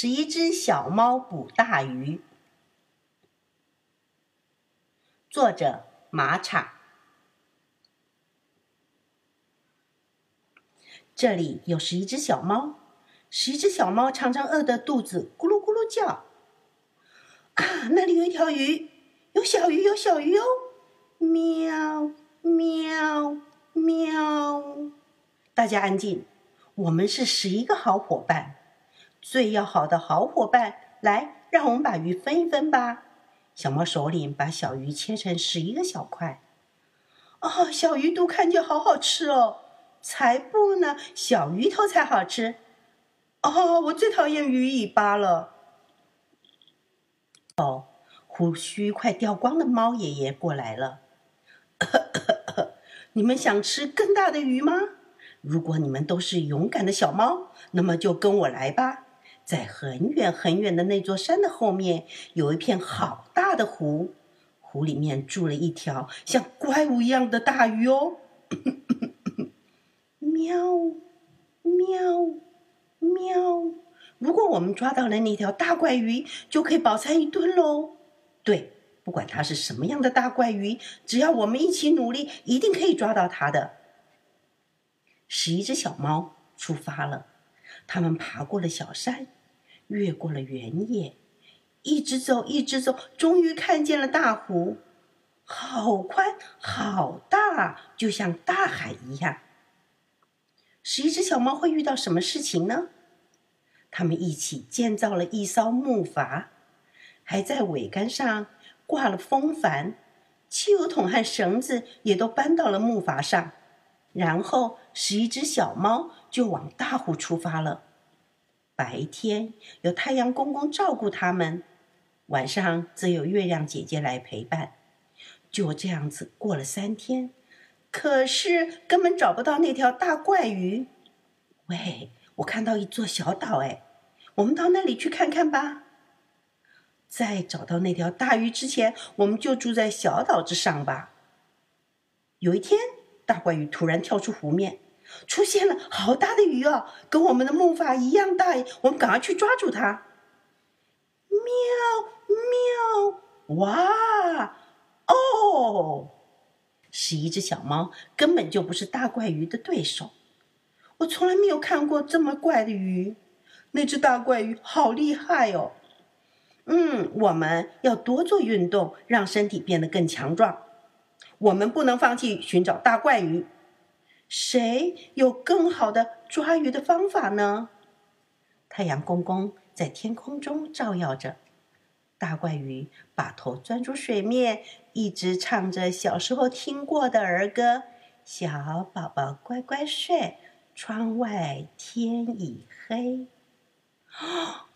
十一只小猫捕大鱼，作者马场。这里有十一只小猫，十一只小猫常常饿得肚子咕噜咕噜叫。啊，那里有一条鱼，有小鱼，有小鱼哦！喵喵喵！大家安静，我们是十一个好伙伴。最要好的好伙伴，来，让我们把鱼分一分吧。小猫首领把小鱼切成十一个小块。哦，小鱼肚看见好好吃哦！才不呢，小鱼头才好吃。哦，我最讨厌鱼尾巴了。哦，胡须快掉光的猫爷爷过来了。你们想吃更大的鱼吗？如果你们都是勇敢的小猫，那么就跟我来吧。在很远很远的那座山的后面，有一片好大的湖，湖里面住了一条像怪物一样的大鱼哦。喵，喵，喵！如果我们抓到了那条大怪鱼，就可以饱餐一顿喽。对，不管它是什么样的大怪鱼，只要我们一起努力，一定可以抓到它的。十一只小猫出发了，它们爬过了小山。越过了原野，一直走，一直走，终于看见了大湖，好宽，好大，就像大海一样。十一只小猫会遇到什么事情呢？他们一起建造了一艘木筏，还在桅杆上挂了风帆，汽油桶和绳子也都搬到了木筏上。然后，十一只小猫就往大湖出发了。白天有太阳公公照顾他们，晚上则有月亮姐姐来陪伴。就这样子过了三天，可是根本找不到那条大怪鱼。喂，我看到一座小岛，哎，我们到那里去看看吧。在找到那条大鱼之前，我们就住在小岛之上吧。有一天，大怪鱼突然跳出湖面。出现了好大的鱼哦，跟我们的木筏一样大，我们赶快去抓住它！喵喵，哇哦！十一只小猫根本就不是大怪鱼的对手。我从来没有看过这么怪的鱼，那只大怪鱼好厉害哦！嗯，我们要多做运动，让身体变得更强壮。我们不能放弃寻找大怪鱼。谁有更好的抓鱼的方法呢？太阳公公在天空中照耀着，大怪鱼把头钻出水面，一直唱着小时候听过的儿歌：“小宝宝乖乖睡，窗外天已黑。”啊！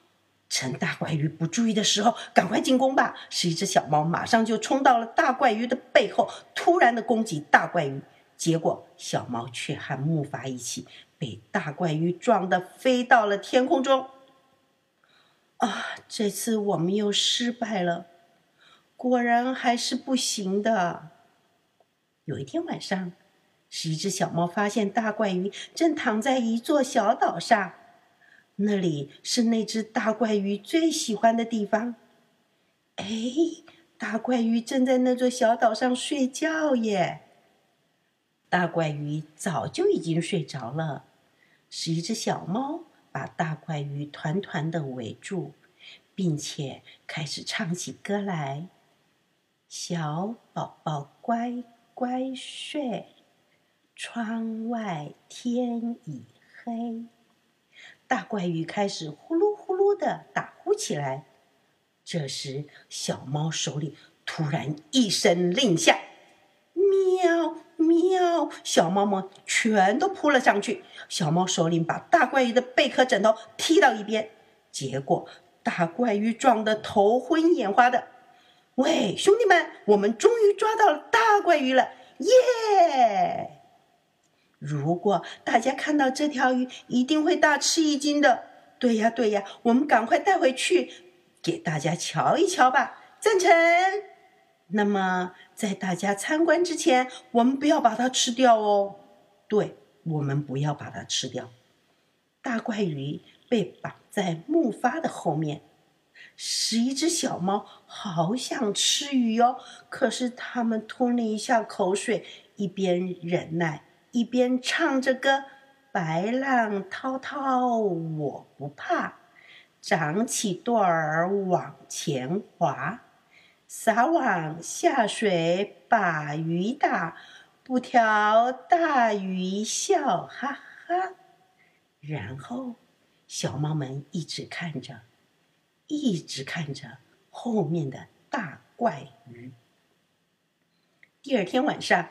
趁大怪鱼不注意的时候，赶快进攻吧！是一只小猫，马上就冲到了大怪鱼的背后，突然的攻击大怪鱼。结果，小猫却和木筏一起被大怪鱼撞得飞到了天空中。啊，这次我们又失败了，果然还是不行的。有一天晚上，是一只小猫发现大怪鱼正躺在一座小岛上，那里是那只大怪鱼最喜欢的地方。哎，大怪鱼正在那座小岛上睡觉耶。大怪鱼早就已经睡着了，是一只小猫把大怪鱼团团的围住，并且开始唱起歌来：“小宝宝乖乖睡，窗外天已黑。”大怪鱼开始呼噜呼噜的打呼起来。这时，小猫手里突然一声令下：“喵！”喵！小猫们全都扑了上去。小猫首领把大怪鱼的贝壳枕头踢到一边，结果大怪鱼撞得头昏眼花的。喂，兄弟们，我们终于抓到了大怪鱼了！耶！如果大家看到这条鱼，一定会大吃一惊的。对呀，对呀，我们赶快带回去给大家瞧一瞧吧。赞成。那么，在大家参观之前，我们不要把它吃掉哦。对，我们不要把它吃掉。大怪鱼被绑在木筏的后面。十一只小猫好想吃鱼哦，可是它们吞了一下口水，一边忍耐，一边唱着歌：“白浪滔滔我不怕，长起舵儿往前划，撒网下水把鱼打，不条大鱼笑哈哈。”然后，小猫们一直看着。一直看着后面的大怪鱼。第二天晚上，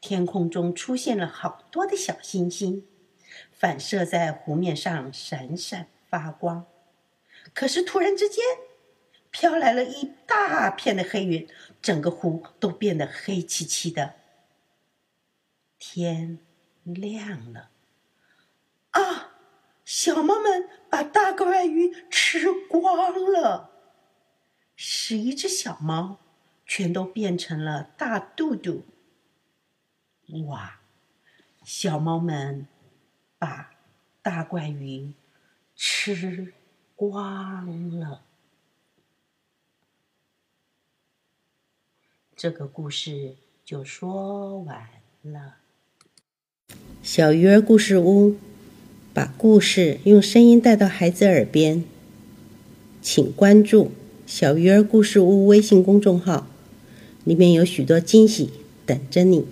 天空中出现了好多的小星星，反射在湖面上闪闪发光。可是突然之间，飘来了一大片的黑云，整个湖都变得黑漆漆的。天亮了，啊！小猫们把大怪鱼吃光了，十一只小猫全都变成了大肚肚。哇！小猫们把大怪鱼吃光了。这个故事就说完了。小鱼儿故事屋。把故事用声音带到孩子耳边，请关注“小鱼儿故事屋”微信公众号，里面有许多惊喜等着你。